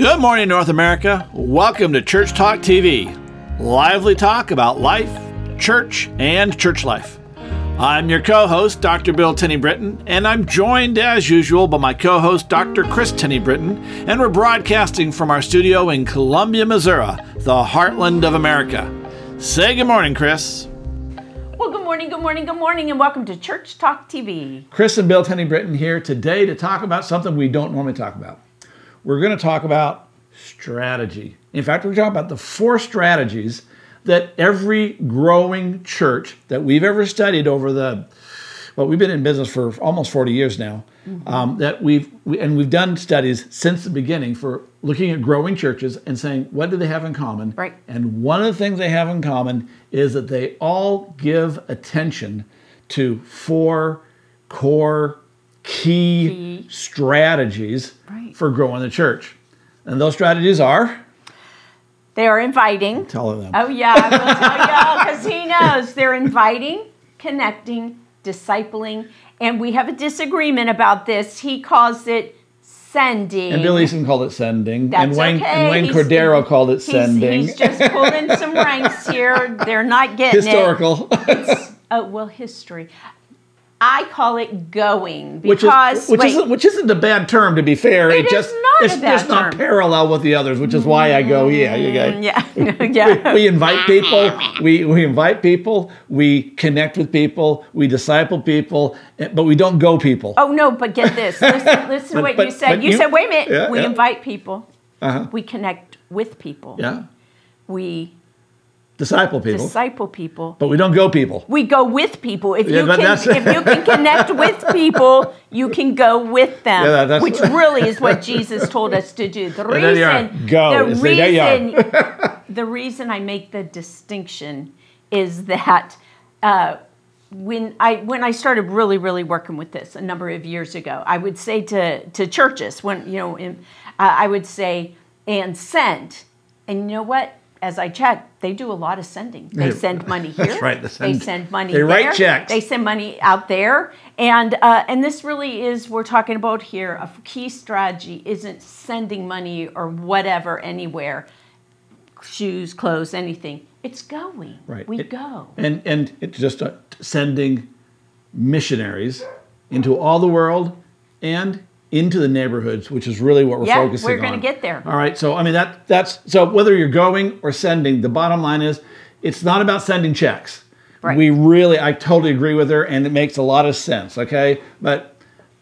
Good morning, North America. Welcome to Church Talk TV, lively talk about life, church, and church life. I'm your co host, Dr. Bill Tenney Britton, and I'm joined as usual by my co host, Dr. Kris Tenney Britton, and we're broadcasting from our studio in Columbia, Missouri, the heartland of America. Say good morning, Kris. Well, good morning, good morning, good morning, and welcome to Church Talk TV. Kris and Bill Tenney Britton here today to talk about something we don't normally talk about. We're going to talk about strategy. In fact, we're talking about the four strategies that every growing church that we've ever studied over the well, we've been in business for almost 40 years now. Mm-hmm. Um, that we've we, and we've done studies since the beginning for looking at growing churches and saying what do they have in common. Right. And one of the things they have in common is that they all give attention to four core key, key. strategies right. for growing the church. And those strategies are they are inviting. Tell them. Oh yeah, I will tell y'all because he knows they're inviting, connecting, discipling, and we have a disagreement about this. He calls it sending. And Bill Easum called it sending. That's and Wayne, okay. and Wayne Cordeiro called it sending. He's, he's just pulling some ranks here. They're not getting Historical. it. Historical. oh well, history. I call it going because which, is, which isn't which isn't a bad term to be fair. It, it just it's just term. not parallel with the others, which is why I go yeah. Mm, yeah yeah. We, we, invite people. We we invite people. We connect with people. We disciple people, eh, but we don't go people. Oh no! But get this. Listen, listen to what but, you said. You, you, said wait a minute. Yeah, we yeah. invite people. Uh-huh. We connect with people. Yeah. We disciple people. Disciple people. But we don't go people. We go with people. If yeah, you can, if you can connect with people, you can go with them. Yeah, which really is what Jesus told us to do. The reason, go. The reason, the reason I make the distinction is that. Uh, when I when I started really really working with this a number of years ago, I would say to to churches when you know in, uh, I would say and send, and you know what as I checked, they do a lot of sending. They send money here. That's right. They send, they send money. They there. write checks. They send money out there, and uh, and this really is we're talking about here. A key strategy isn't sending money or whatever anywhere, shoes, clothes, anything. It's going. Right. We it, go. And and it's just uh, sending missionaries into all the world and into the neighborhoods, which is really what we're yeah, focusing on. we're going to get there. All right. So I mean that that's so whether you're going or sending, the bottom line is it's not about sending checks. Right. We really, I totally agree with her, and it makes a lot of sense. Okay, but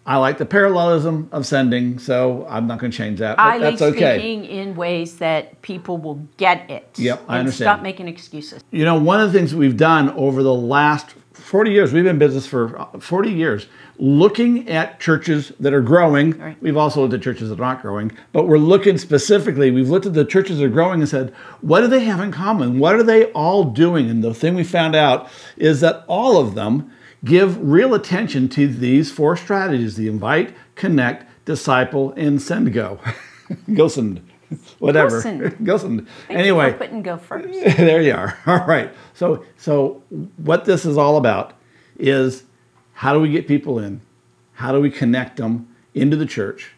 I like the parallelism of sending, so I'm not going to change that. But I that's like okay. speaking in ways that people will get it. Yep, I understand. Stop making excuses. You know, one of the things we've done over the last 40 years, we've been in business for uh, 40 years, looking at churches that are growing. Right. We've also looked at churches that are not growing, but we're looking specifically, we've looked at the churches that are growing and said, what do they have in common? What are they all doing? And the thing we found out is that all of them give real attention to these four strategies the invite, connect, disciple, and send go. go send. Whatever. Send. Anyway. putting go first. there you are. All right. So so what this is all about is how do we get people in? How do we connect them into the church,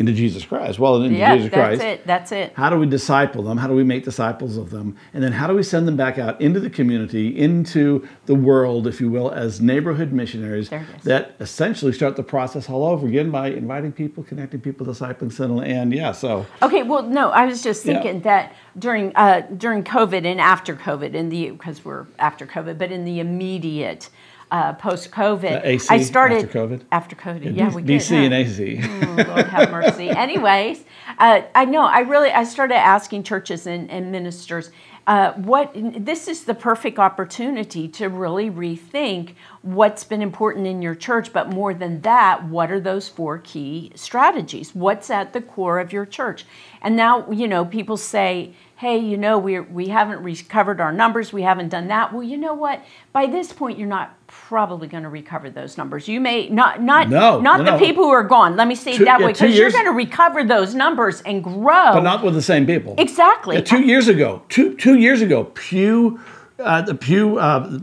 into Jesus Christ? Well, into yeah, Jesus Christ. That's it. That's it. How do we disciple them? How do we make disciples of them? And then how do we send them back out into the community, into the world, if you will, as neighborhood missionaries that essentially start the process all over again by inviting people, connecting people, discipling, sending, and yeah. So okay. Well, no, I was just thinking yeah. that during uh, during COVID and after COVID, in the because we're after COVID, but in the immediate uh, post COVID. I started after COVID. After COVID, yeah, we BC did, and AC. oh, Lord have mercy. Anyways, uh, I know I really I started asking churches and, and ministers. Uh, what this is the perfect opportunity to really rethink what's been important in your church, but more than that, what are those four key strategies? What's at the core of your church? And now, you know, people say, hey, you know, we we haven't recovered our numbers, we haven't done that. Well, you know what? By this point, you're not probably going to recover those numbers. You may not not no, not no, the people who are gone. Let me say two, it that yeah, way because you're going to recover those numbers and grow, but not with the same people. Exactly. Yeah, two years ago, two two years ago, Pew, uh, the Pew uh,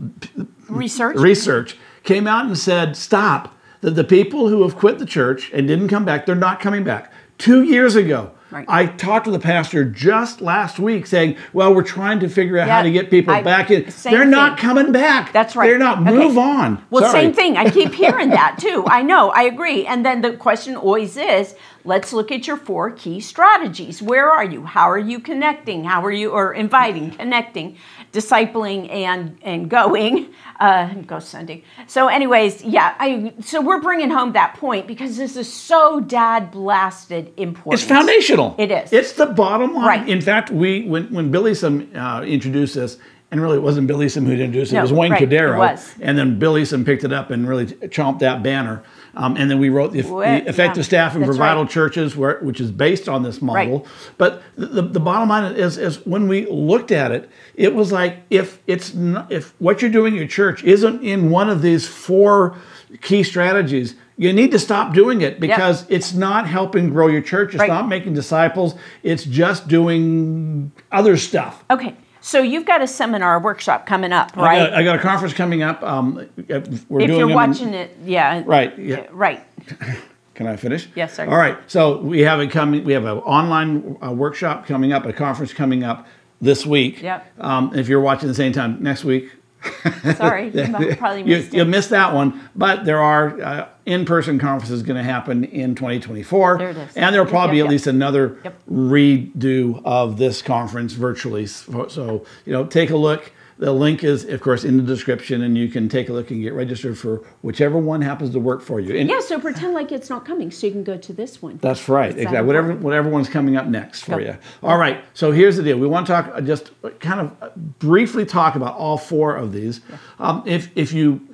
research research came out and said, stop. That the people who have quit the church and didn't come back, they're not coming back. Two years ago, Right. I talked to the pastor just last week saying, well, we're trying to figure out how to get people I- back in. They're not coming back. That's right. They're not. Okay. Move on. Well, Sorry. same thing. I keep hearing that too. I know. I agree. And then the question always is, let's look at your four key strategies. Where are you? How are you connecting? How are you or inviting, connecting, discipling, and and going, uh, go sending. So, anyways, yeah. I so we're bringing home that point because this is so dad blasted important. It's foundational. It is. It's the bottom line. Right. In fact, we when when Bill Easum uh, introduced this, and really it wasn't Bill Easum who introduced it. No, it was Wayne right, Cordeiro. was. And then Bill Easum picked it up and really chomped that banner. Um, and then we wrote the, the effective yeah, staffing for vital right. churches, where, which is based on this model. Right. But the, the, bottom line is, is when we looked at it, it was like if it's not, if what you're doing at your church isn't in one of these four key strategies, you need to stop doing it because it's not helping grow your church. It's not making disciples. It's just doing other stuff. Okay. So you've got a seminar workshop coming up, I, right? got, I got a conference coming up. Um, we're if doing you're them in- watching it, yeah. Right, yeah. Right. Can I finish? Yes, sir. All right. So we have it coming. We have an online uh, workshop coming up, a conference coming up this week. Yep. Um, if you're watching the same time next week, Sorry, you probably missed you missed that one. But there are uh, in-person conferences going to happen in 2024, There it is. and there will probably Yep, be at yep. least another Yep. redo of this conference virtually. So, so, you know, take a look. The link is, of course, in the description, and you can take a look and get registered for whichever one happens to work for you. And Yeah, so pretend like it's not coming, so you can go to this one. that's right. that Exactly. Whatever whatever one's coming up next for Go. you. All right. So here's the deal. We want to talk uh, just kind of briefly talk about all four of these. Um, if if you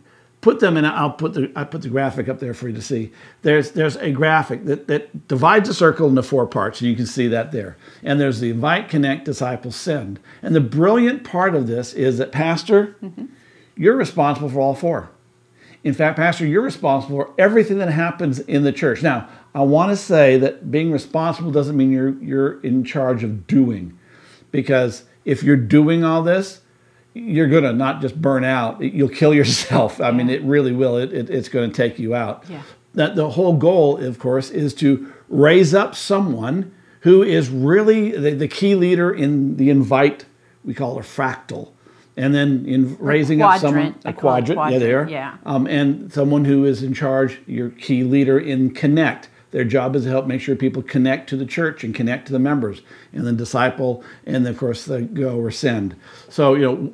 put them in, I'll put the I put the graphic up there for you to see. There's there's a graphic that that divides a circle into four parts, and you can see that there. And there's the invite, connect, disciple, send. And the brilliant part of this is that pastor, Mm-hmm. you're responsible for all four. In fact, Pastor, you're responsible for everything that happens in the church. Now, I want to say that being responsible doesn't mean you're you're in charge of doing, because if you're doing all this, you're gonna not just burn out; you'll kill yourself. I mean, it really will. It, it it's going to take you out. Yeah. That the whole goal, of course, is to raise up someone who is really the, the key leader in the invite. We call her fractal. And then in raising up someone, quadrant. A it quadrant, yeah, there, yeah. um, and someone who is in charge, your key leader in connect. Their job is to help make sure people connect to the church and connect to the members, and then disciple, and then of course the go or send. So you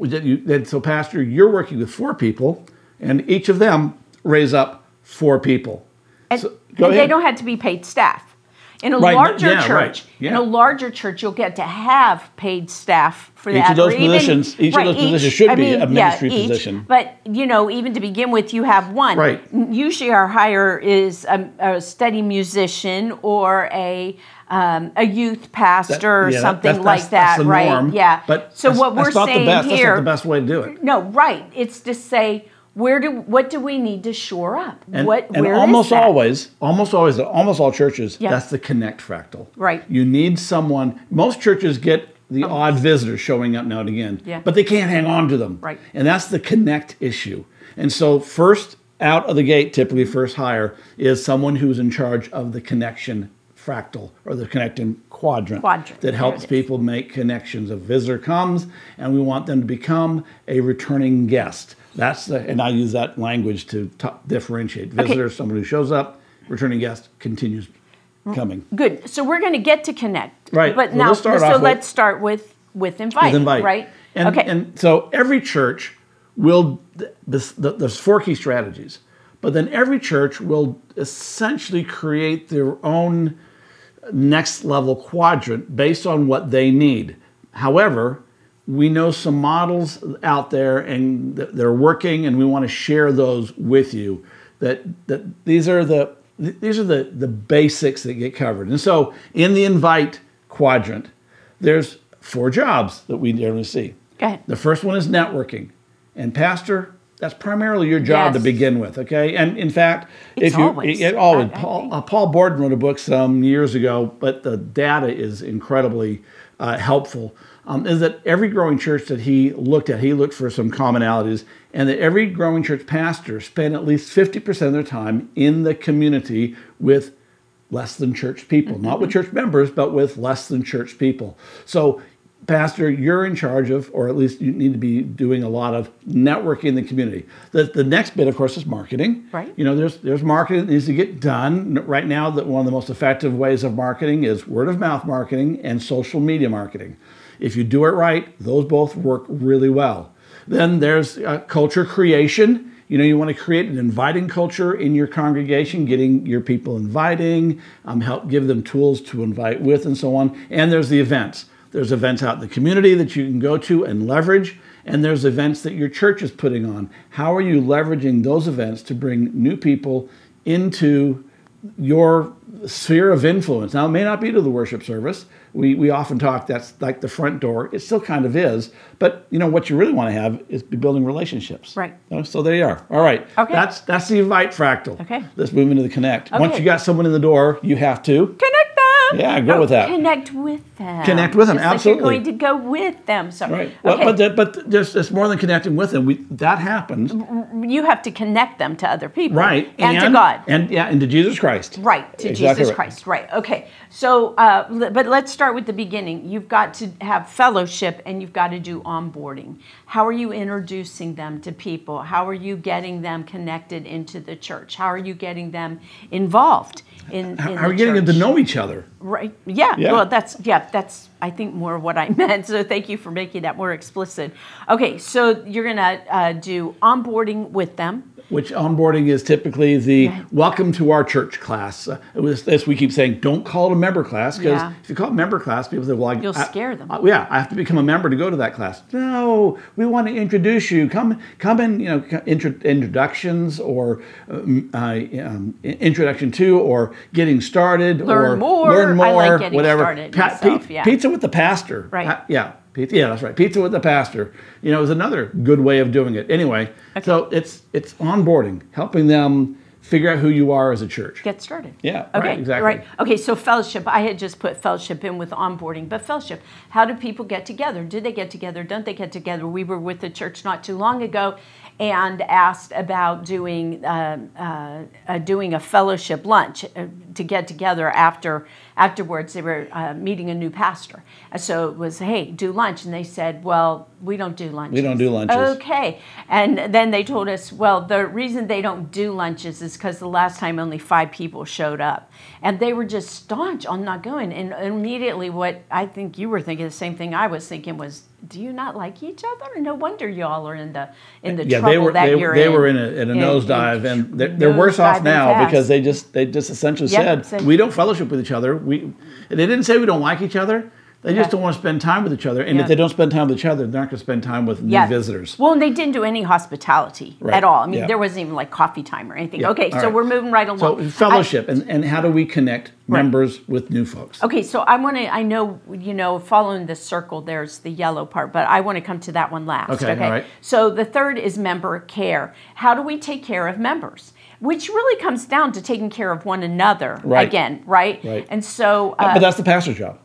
know, so pastor, you're working with four people, and each of them raise up four people. And, So- and they don't have to be paid staff. In a Right, larger yeah, right, church, yeah. in a larger church, you'll get to have paid staff for Each that. of those even- positions- each of those positions should be a ministry each, position. But you know, even to begin with, you have one. Right. Usually, our hire is a, a steady musician or a um, a youth pastor or Yeah, that- something that's- like that's- that, that's the right? norm, Yeah. But so what we're saying here, That's not the best way to do it. no, right? It's to say where do what do we need to shore up? And, what and almost always, almost always, almost all churches, Yeah. that's the connect fractal. Right. You need someone. Most churches get the um, odd visitor showing up now and again, Yeah. but they can't hang on to them. Right. And that's the connect issue. And so first out of the gate, typically first hire is someone who's in charge of the connection fractal or the connecting quadrant, Quadrant, that helps people make connections. A visitor comes and we want them to become a returning guest. That's the, and I use that language to t- differentiate. Visitor, someone who shows up, returning guest continues mm-hmm. coming. Good. So we're going to get to connect. Right. But Well, now, let's so with- let's start with with invite. With invite. Right. And, okay. And so every church will, this, the, there's four key strategies, but then every church will essentially create their own next level quadrant based on what they need. However, we know some models out there and th- they're working and we want to share those with you that, that these are the th- these are the, the basics that get covered. And so in the invite quadrant, there's four jobs that we generally see. Go ahead. The first one is networking. And pastor, that's primarily your job to begin with, okay? And in fact, It's if you always, it always I- I Paul, uh, Paul Borden wrote a book some years ago, but the data is incredibly uh, helpful. Um, is that every growing church that he looked at, he looked for some commonalities, and that every growing church pastor spent at least 50% of their time in the community with less than church people, not with church members, but with less than church people. So, Pastor, you're in charge of, or at least you need to be doing a lot of networking in the community. The, the next bit, of course, is marketing. Right. You know, there's there's marketing that needs to get done. Right now, that one of the most effective ways of marketing is word of mouth marketing and social media marketing. If you do it right, those both work really well. Then there's uh, culture creation you know you want to create an inviting culture in your congregation getting your people inviting um, help give them tools to invite with and so on and there's the events there's events out in the community that you can go to and leverage and there's events that your church is putting on how are you leveraging those events to bring new people into your sphere of influence. Now, it may not be to the worship service. We, we often talk that's like the front door. It still kind of is. But, you know, what you really want to have is be building relationships. Right. So there you are. All right. Okay. That's that's the invite fractal. Okay. Let's move into the connect. Once you got someone in the door, you have to Connect them. Yeah, go with that. Connect with them. Connect with them, Just like absolutely. you're going to go with them. So, right. Well, but the, but there's it's more than connecting with them. We that happens. you have to connect them to other people. Right. And, to God. And yeah, and to Jesus Christ. Right, to Exactly Jesus right. Christ. Right. Okay. So, uh, but let's start with the beginning. You've got to have fellowship and you've got to do onboarding. How are you introducing them to people? How are you getting them connected into the church? How are you getting them involved in, How in are the we getting them to know each other? Right. Yeah. Yeah. Well, that's yeah. That's I think more what I meant. So thank you for making that more explicit. Okay. So you're gonna uh, do onboarding with them. Which onboarding is typically the welcome to our church class. Uh, it was, as we keep saying, don't call it a member class because Yeah. if you call it member class, people say, "Well, I, You'll I- scare them. I- yeah, I have to become a member to go to that class." No, we want to introduce you. Come, come in. You know, intro, introductions or um, uh, um, introduction to or getting started Learn or more. learn I like getting whatever. started myself, yeah. Pizza with the pastor. Right. Pa- yeah. Pizza, yeah, that's right. Pizza with the pastor. You know, is another good way of doing it. Anyway, so it's it's onboarding, helping them figure out who you are as a church. Get started. Yeah, Okay. right, exactly. Right. Okay. So fellowship. I had just put fellowship in with onboarding, but fellowship. How do people get together? Do they get together? Don't they get together? We were with the church not too long ago, and asked about doing uh, uh, uh, doing a fellowship lunch uh, to get together after afterwards. They were uh, meeting a new pastor, and so it was hey do lunch, and they said well we don't do lunches. We don't do lunches. Okay. And then they told us, well, the reason they don't do lunches is because the last time only five people showed up. And they were just staunch on not going. And immediately, what I think you were thinking, the same thing I was thinking was, do you not like each other? No wonder y'all are in the in the Yeah, trouble they were that they, you're in. they in. were in a, in a nosedive, and they're, they're worse off now fast. because they just they just essentially Yep, said said- we don't fellowship with each other. We they didn't say we don't like each other. They just Yeah. don't want to spend time with each other, and Yeah. if they don't spend time with each other, they're not going to spend time with new Yeah. visitors. Well, and they didn't do any hospitality Right. at all. I mean, there wasn't even like coffee time or anything. Okay, All so right. we're moving right along. So I- fellowship, and, and how do we connect members with new folks? Okay, so I want to. I know you know following the circle. There's the yellow part, but I want to come to that one last. Okay, all right. So the third is member care. How do we take care of members? Which really comes down to taking care of one another Right. again, right? Right. And so, uh, but that's the pastor's job.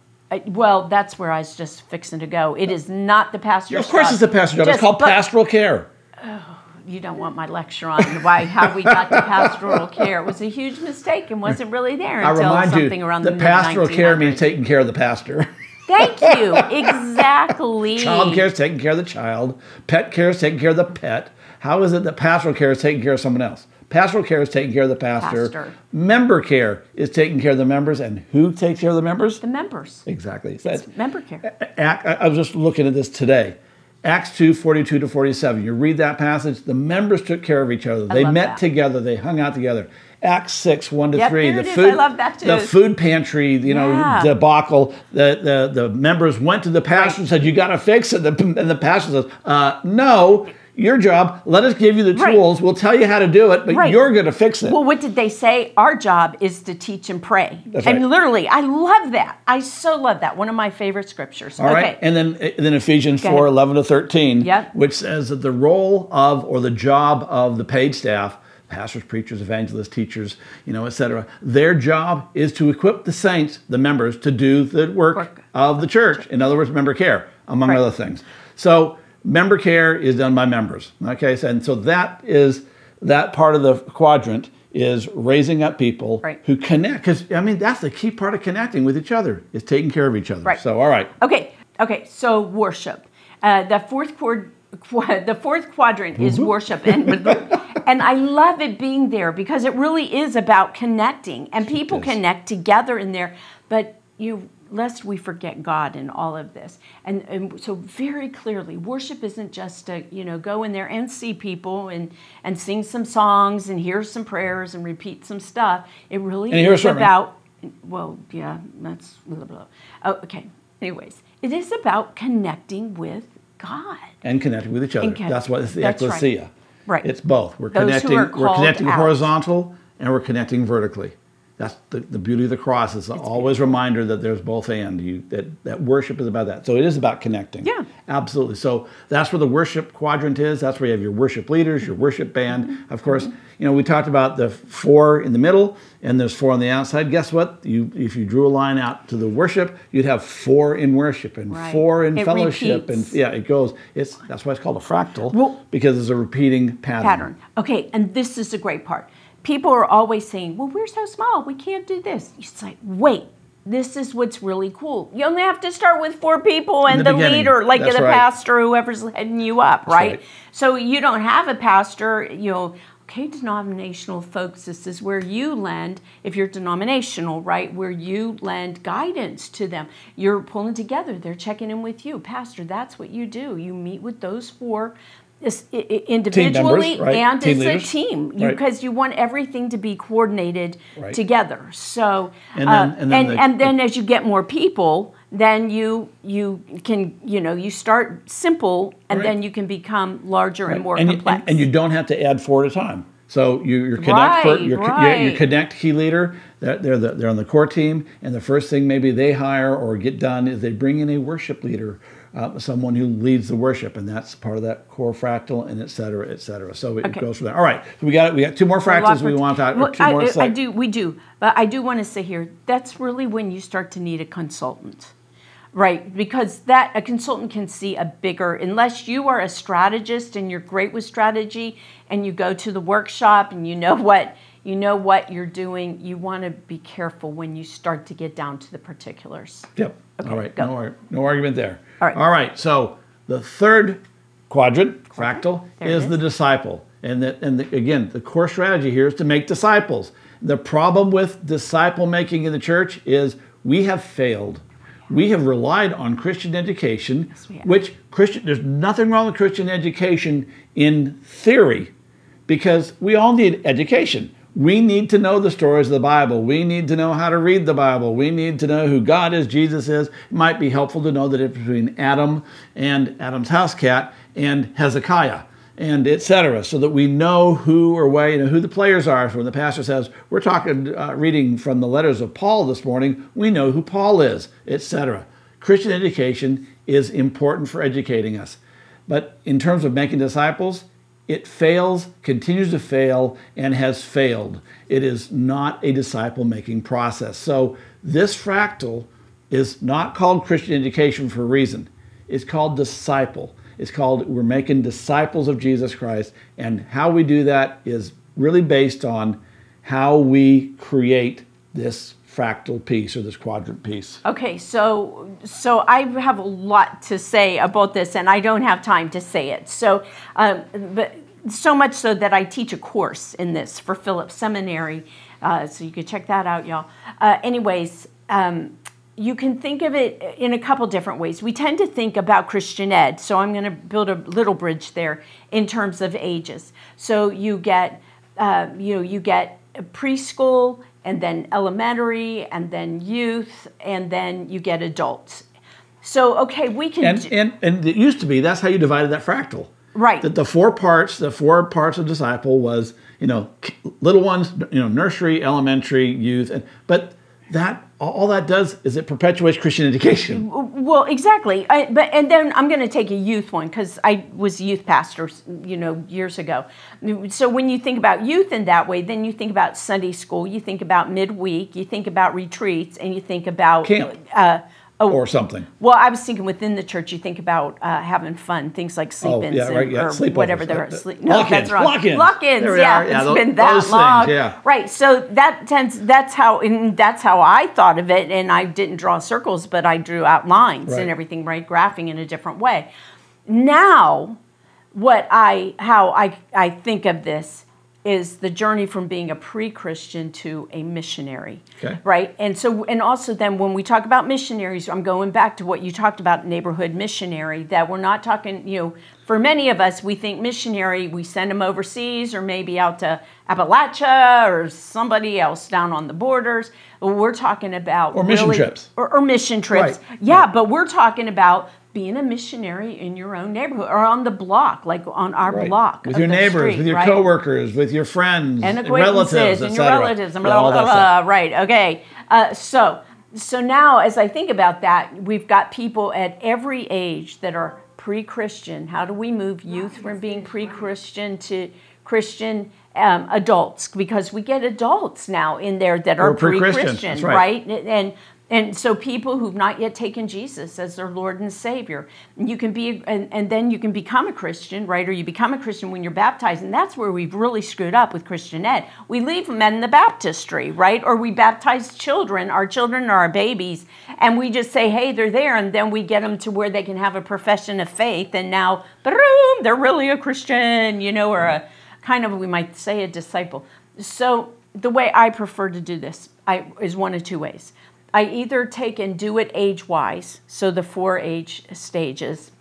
Well, that's where I was just fixing to go. It is not the pastor's job. Of course, job. it's the pastor's job. It's called but- pastoral care. Oh, you don't want my lecture on why how we got to pastoral care. It was a huge mistake and wasn't really there until something you around that the pastoral care means mid-1900s. taking care of the pastor. Thank you. Exactly. Child care is taking care of the child. Pet care is taking care of the pet. How is it that pastoral care is taking care of someone else? Pastoral care is taking care of the pastor. Pastor. Member care is taking care of the members. And who takes care of the members? The members. Exactly. That's- Member care. I I was just looking at this today. Acts 2, 42 to 47. You read that passage, the members took care of each other. They love met that. together, they hung out together. Acts 6, 1 to Yep, 3. there the food I love that too. the food pantry, you know, Yeah. debacle. The, the the members went to the pastor and said, You gotta fix it. The, and the pastor says, uh, no, your job, let us give you the Right. tools. We'll tell you how to do it, but Right. you're gonna fix it. Well, what did they say? Our job is to teach and pray. That's and right. literally, I love that. I so love that. One of my favorite scriptures. All okay. right, And then, eh, then Ephesians Go 4 ahead. 11 to 13, Yep. which says that the role of or the job of the paid staff, pastors, preachers, evangelists, teachers, you know, et cetera, their job is to equip the saints, the members, to do the work, Work. of the church. In other words, member care, among Right. other things. So, member care is done by members. Okay, so, and so that is that part of the quadrant is raising up people Right. who connect. Because I mean, that's the key part of connecting with each other is taking care of each other. Right. So, all right. Okay, okay. So worship. Uh, the fourth chord, qua- the fourth quadrant is Mm-hmm. worship, and and I love it being there because it really is about connecting, and people connect together in there. But you, lest we forget God in all of this, and and so very clearly, worship isn't just to you know go in there and see people and and sing some songs and hear some prayers and repeat some stuff. It really And is about well, yeah, that's blah, blah. Oh, okay. Anyways, it is about connecting with God. and connecting with each other. Con- that's what it's the that's right. ecclesia. Right. It's both. We're Those connecting. We're connecting out. horizontal and we're connecting vertically. That's the, the beauty of the cross. Is always a reminder that there's both and you that that worship is about that. So it is about connecting. Yeah. absolutely. So that's where the worship quadrant is. That's where you have your worship leaders, your worship band. Mm-hmm. Of course, you know we talked about the four in the middle and there's four on the outside. Guess what? You if you drew a line out to the worship, you'd have four in worship and Right. four in It fellowship repeats. and yeah, it goes. It's that's why it's called a fractal Well- because it's a repeating pattern. Pattern. Okay, and this is a great part. People are always saying, well, we're so small, we can't do this. It's like, wait. This is what's really cool. You only have to start with four people and the the, leader, like That's the right. pastor, whoever's heading you up, right? right. So you don't have a pastor, you know, okay, denominational folks, this is where you lend, if you're denominational, right, where you lend guidance to them. You're pulling together, they're checking in with you. Pastor, that's what you do. You meet with those four is- i- i- individually right? and Team as leaders. a team Right. because you want everything to be coordinated Right. together. So And uh, then- and then and, the- and then as you get more people, then you you can you know you start simple and Right. then you can become larger and more and, you- complex. and, and you don't have to add four at a time. So you, your connect, per- Right, your, your- your right. connect key leader, they're, they're, the, they're on the core team, and the first thing maybe they hire or get done is they bring in a worship leader, uh, someone who leads the worship, and that's part of that core fractal, and et cetera, et cetera. So it Okay. goes from there. All right, so we got we got two more fractals we want to. Well, two I, more I- I do. We do, but I do want to say here that's really when you start to need a consultant, right? Because that a consultant can see a bigger. Unless you are a strategist and you're great with strategy, and you go to the workshop and you know what you know what you're doing, you want to be careful when you start to get down to the particulars. Yep. All right. go. No, no argument there. All right. All right. So the third quadrant, fractal, is is. the disciple. And, the, and the, again, the core strategy here is to make disciples. The problem with disciple making in the church is we have failed. We have relied on Christian education, have. which Christian, there's nothing wrong with Christian education in theory because we all need education. We need to know the stories of the Bible. We need to know how to read the Bible. We need to know who God is, Jesus is. It might be helpful to know the difference between Adam and Adam's house cat and Hezekiah and etc. so that we know who or where, you know, who the players are. So when the pastor says, we're talking, uh, reading from the letters of Paul this morning, we know who Paul is, etc. Christian education is important for educating us. But in terms of making disciples, it fails, continues to fail, and has failed. It is not a disciple making process. So, this fractal is not called Christian education for a reason. It's called disciple. It's called we're making disciples of Jesus Christ. And how we do that is really based on how we create this fractal piece or this quadrant piece. Okay, so so I have a lot to say about this, and I don't have time to say it. So, um, but so much so that I teach a course in this for Phillips Seminary. Uh, so you could check that out, y'all. Uh, anyways. Um, you can think of it in a couple different ways. We tend to think about Christian ed, so I'm going to build a little bridge there in terms of ages. So you get, uh, you know, you get preschool, and then elementary, and then youth, and then you get adults. So okay, we can. And, do- and, and it used to be that's how you divided that fractal. Right. That the four parts, the four parts of disciple was, you know, little ones, you know, nursery, elementary, youth, and but that all that does is it perpetuates Christian education. Well, exactly. I, but and then I'm going to take a youth one because I was a youth pastor, you know, years ago. So when you think about youth in that way, then you think about Sunday school, you think about midweek, you think about retreats, and you think about Camp. Uh, or something. Well, I was thinking within the church, you think about uh, having fun, things like sleep-ins Oh, yeah, right, yeah, or sleepovers. whatever they're sleep. No, lock-ins, that's wrong. lock-ins. Lock-ins, There yeah, yeah, it's tho- been that things, long. yeah. Right. So that tends. That's how. And that's how I thought of it. And I didn't draw circles, but I drew out lines Right. and everything. Right, graphing in a different way. Now, what I how I I think of this is the journey from being a pre-Christian to a missionary. Okay. Right? And so and also then when we talk about missionaries, I'm going back to what you talked about neighborhood missionary that we're not talking, you know, for many of us we think missionary we send them overseas or maybe out to Appalachia or somebody else down on the borders. We're talking about Or mission really- trips. Or, or mission trips. Right. Yeah, but we're talking about being a missionary in your own neighborhood or on the block, like on our Right. block. with your neighbors, street, with your right? coworkers, with your friends, and acquaintances relatives, and your relatives and blah all blah blah. Right. Okay. Uh, so so now as I think about that, we've got people at every age that are pre-Christian. How do we move youth from being pre-Christian to Christian? Um, adults, because we get adults now in there that are pre-Christian, pre-Christian, right. right? And and so people who've not yet taken Jesus as their Lord and Savior, you can be, and, and then you can become a Christian, right? Or you become a Christian when you're baptized, and that's where we've really screwed up with Christian Ed. We leave men in the baptistry, right? Or we baptize children, our children are our babies, and we just say, hey, they're there, and then we get them to where they can have a profession of faith, and now, boom, they're really a Christian, you know, or a kind of we might say a disciple. So the way I prefer to do this I, is one of two ways. I either take and do it age wise, so the four age stages,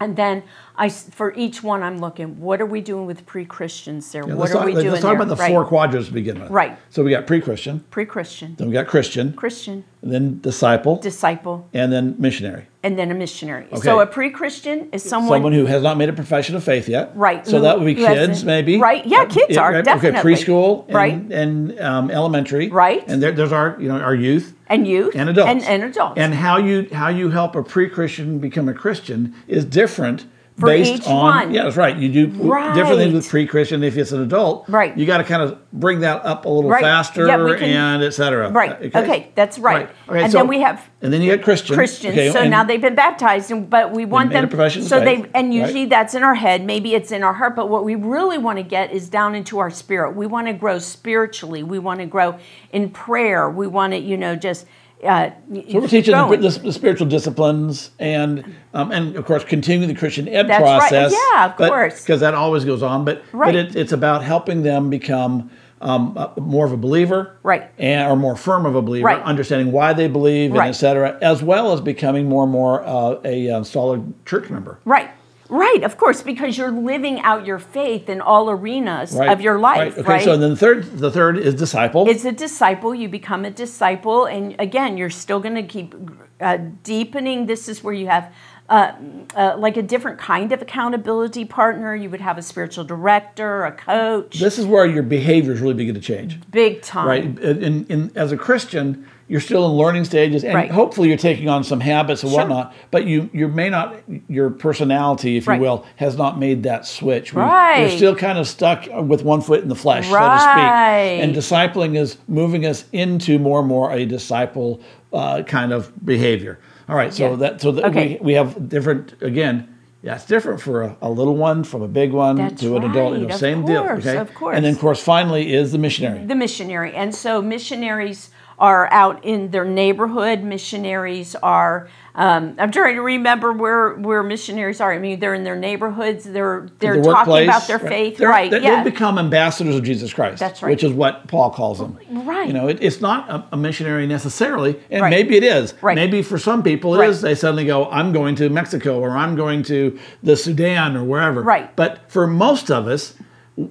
and then I for each one I'm looking. What are we doing with pre Christians there? Yeah, what are talk, we let's doing talk there? about the right. four quadrants to begin with. Right. So we got pre-Christian, pre Christian, then we got Christian, Christian, then disciple, disciple, and then missionary. and then a missionary. Okay. So a pre Christian is someone, Someone who has not made a profession of faith yet. Right, So that would be kids, maybe. Right, yeah, kids are, right, definitely. Okay, preschool, and, Right. and um, elementary. Right. And there, there's our, you know, our youth and youth and adults. and, and adults. And how you how you help a pre-Christian become a Christian is different For based on one. yeah, that's right. You do different things with pre-Christian if it's an adult. Right. You got to kind of bring that up a little Right. faster Yeah, can- and et cetera. right. Okay. that's right. Okay, and so- then we have And then you get Christian. Christians. Okay, so now they've been baptized, and, but we want them. so they and usually right? that's in our head. Maybe it's in our heart. But what we really want to get is down into our spirit. We want to grow spiritually. We want to grow in prayer. We want to, you know, just. Uh, So we're teaching the, the, the spiritual disciplines and um, and of course continuing the Christian ed That's right. process. Yeah, of course. because that always goes on. But Right. but it, it's about helping them become um, uh, more of a believer, Right. and or more firm of a believer, Right. understanding why they believe Right. and et cetera, as well as becoming more and more uh, a uh, solid church member. Right. Right, of course, because you're living out your faith in all arenas Right. of your life, Okay. right? So then the third the third is disciple. It's a disciple. You become a disciple, and again, you're still going to keep uh, deepening. This is where you have uh, uh, like a different kind of accountability partner. You would have a spiritual director, a coach, this is where your behaviors really begin to change. big time. right? In, in, as a Christian, you're still in learning stages, and Right. hopefully you're taking on some habits and Sure. whatnot. But you you may not your personality, if Right. you will, has not made that switch. We- Right. You're still kind of stuck with one foot in the flesh, so to speak. And discipling is moving us into more and more a disciple uh, kind of behavior. All right, so Yeah. that so that Okay. we, we have different again. Yeah, it's different for a, a little one from a big one That's to an adult. You know, of same deal. Okay, of course. And then, of course, finally is the missionary. the missionary. And so missionaries are out in their neighborhood. Missionaries are. Um, I'm trying to remember where where missionaries are. I mean, they're in their neighborhoods. They're they're the talking about their faith, They're- right? They, yeah. They've become ambassadors of Jesus Christ. That's right. Which is what Paul calls them. Right. You know, it, it's not a, a missionary necessarily, and Right. maybe it is. Right. Maybe for some people it Right. is. They suddenly go, "I'm going to Mexico," or "I'm going to the Sudan," or wherever. Right. But for most of us,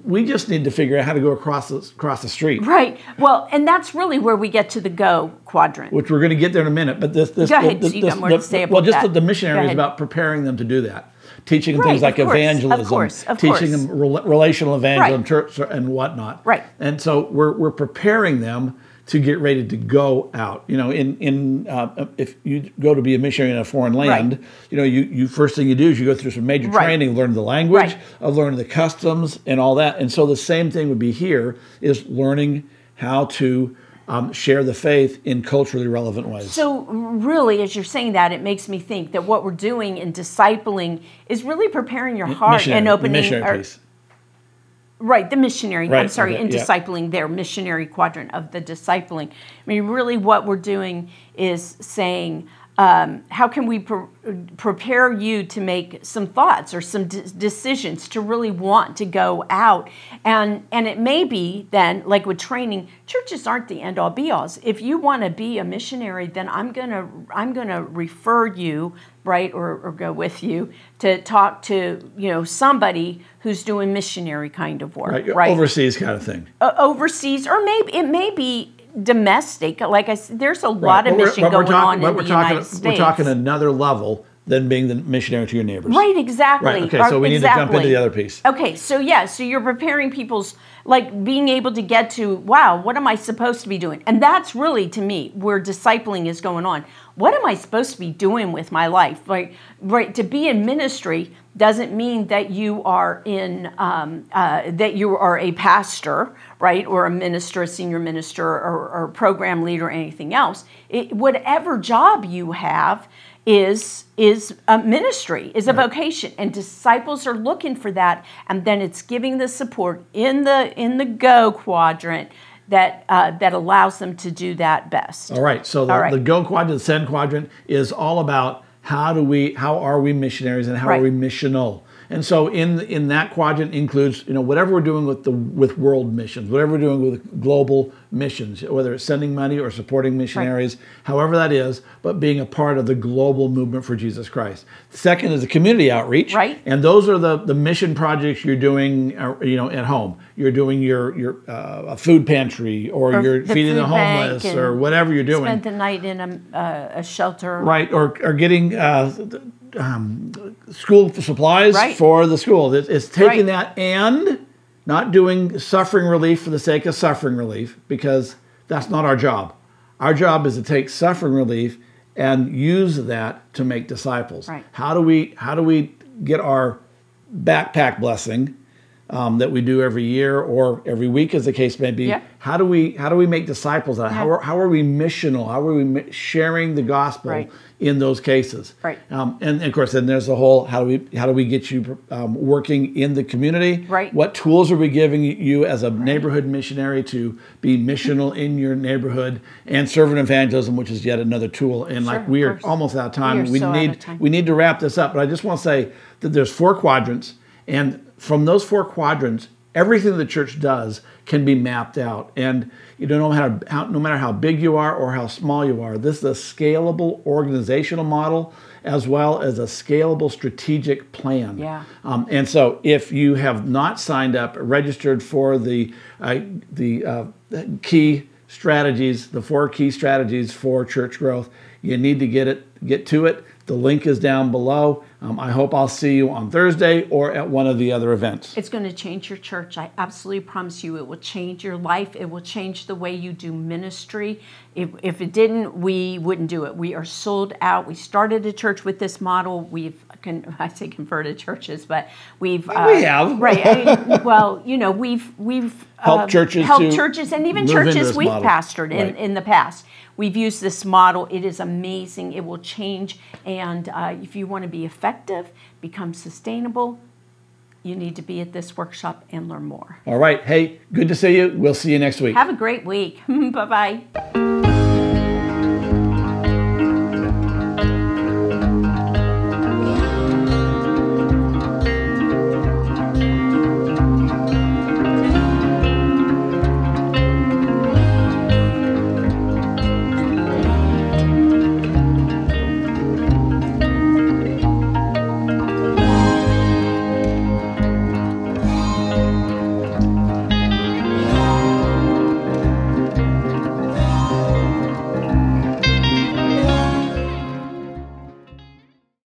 we just need to figure out how to go across the, across the street. Right. Well, and that's really where we get to the go quadrant. Which we're going to get there in a minute, but this, this, Go ahead, the, so you this- got more the- to say well, about just that. the, the missionary is about preparing them to do that, teaching them Right, things like of course, of evangelism, course, of teaching course. them rela- relational evangelism, Right. church and whatnot. Right. And so we're we're preparing them to get ready to go out. You know, in in uh, if you go to be a missionary in a foreign land, Right. you know, you you first thing you do is you go through some major Right. training, learn the language, Right. of learning the customs and all that. And so the same thing would be here is learning how to um, share the faith in culturally relevant ways. So, really, as you're saying that, it makes me think that what we're doing in discipling is really preparing your heart missionary, and opening. missionary our- piece. Right, the missionary. I'm sorry, okay, in yeah. discipling, their missionary quadrant of the discipling. I mean, really, what we're doing is saying, um, how can we pre- prepare you to make some thoughts or some de- decisions to really want to go out? And and it may be then, like with training, churches aren't the end all be alls. If you want to be a missionary, then I'm gonna I'm gonna refer you right or, or go with you to talk to you know somebody who's doing missionary kind of work Right, right, overseas kind of thing. Uh, overseas or maybe it may be domestic like i said there's a lot Right, of mission going talking- on but in we're the talking, united states We're talking another level than being the missionary to your neighbors. right exactly Right, okay, so we need to jump into the other piece. Okay, so yeah, so you're preparing people's like being able to get to wow, what am I supposed to be doing? And that's really to me where discipling is going on. What am I supposed to be doing with my life? Like, right, to be in ministry doesn't mean that you are in um, uh, that you are a pastor, right, or a minister, a senior minister, or, or program leader, or anything else. It, whatever job you have is is a ministry is a vocation and disciples are looking for that and then it's giving the support in the in the go quadrant that uh, that allows them to do that best All right. So the, right. the go quadrant, the send quadrant is all about how do we, how are we missionaries and how Right. are we missional. And so in in that quadrant includes you know whatever we're doing with the with world missions, whatever we're doing with global missions, whether it's sending money or supporting missionaries, however that is, but being a part of the global movement for Jesus Christ. Second is the community outreach, Right. And those are the the mission projects you're doing, uh, you know, at home. You're doing your your uh, a food pantry, or, Or you're the feeding the homeless, or whatever you're doing spend the night in a, uh, a shelter right or, or getting uh, um, school supplies Right. for the school It- it's taking Right. that and not doing suffering relief for the sake of suffering relief because that's not our job our job is to take suffering relief and use that to make disciples Right. how do we how do we get our backpack blessing um, that we do every year or every week, as the case may be. Yeah. How do we how do we make disciples? Out? How are how are we missional? How are we sharing the gospel Right. in those cases? Right. Um, and of course, then there's the whole how do we how do we get you um, working in the community? Right. What tools are we giving you as a neighborhood missionary to be missional in your neighborhood and servant evangelism, which is yet another tool. And Sure, like we are almost out of We time. are so out need of time. we need to wrap this up, but I just want to say that there's four quadrants, and from those four quadrants, everything the church does can be mapped out. And you don't know, no matter how, no matter how big you are or how small you are, this is a scalable organizational model as well as a scalable strategic plan. Yeah. Um, and so, if you have not signed up, registered for the uh, the uh, key strategies, the four key strategies for church growth, you need to get it, get to it. The link is down below. Um, I hope I'll see you on Thursday or at one of the other events. It's going to change your church. I absolutely promise you it will change your life. It will change the way you do ministry. If, if it didn't, we wouldn't do it. We are sold out. We started a church with this model. We've, con- I say converted churches, but we've. uh, We have. Right. I- well, you know, we've, we've Helped uh, churches helped churches and even churches we've model. pastored in, Right. in the past. We've used this model. It is amazing. It will change. And uh, if you want to be effective, become sustainable, you need to be at this workshop and learn more. All right. Hey, good to see you. We'll see you next week. Have a great week. bye bye.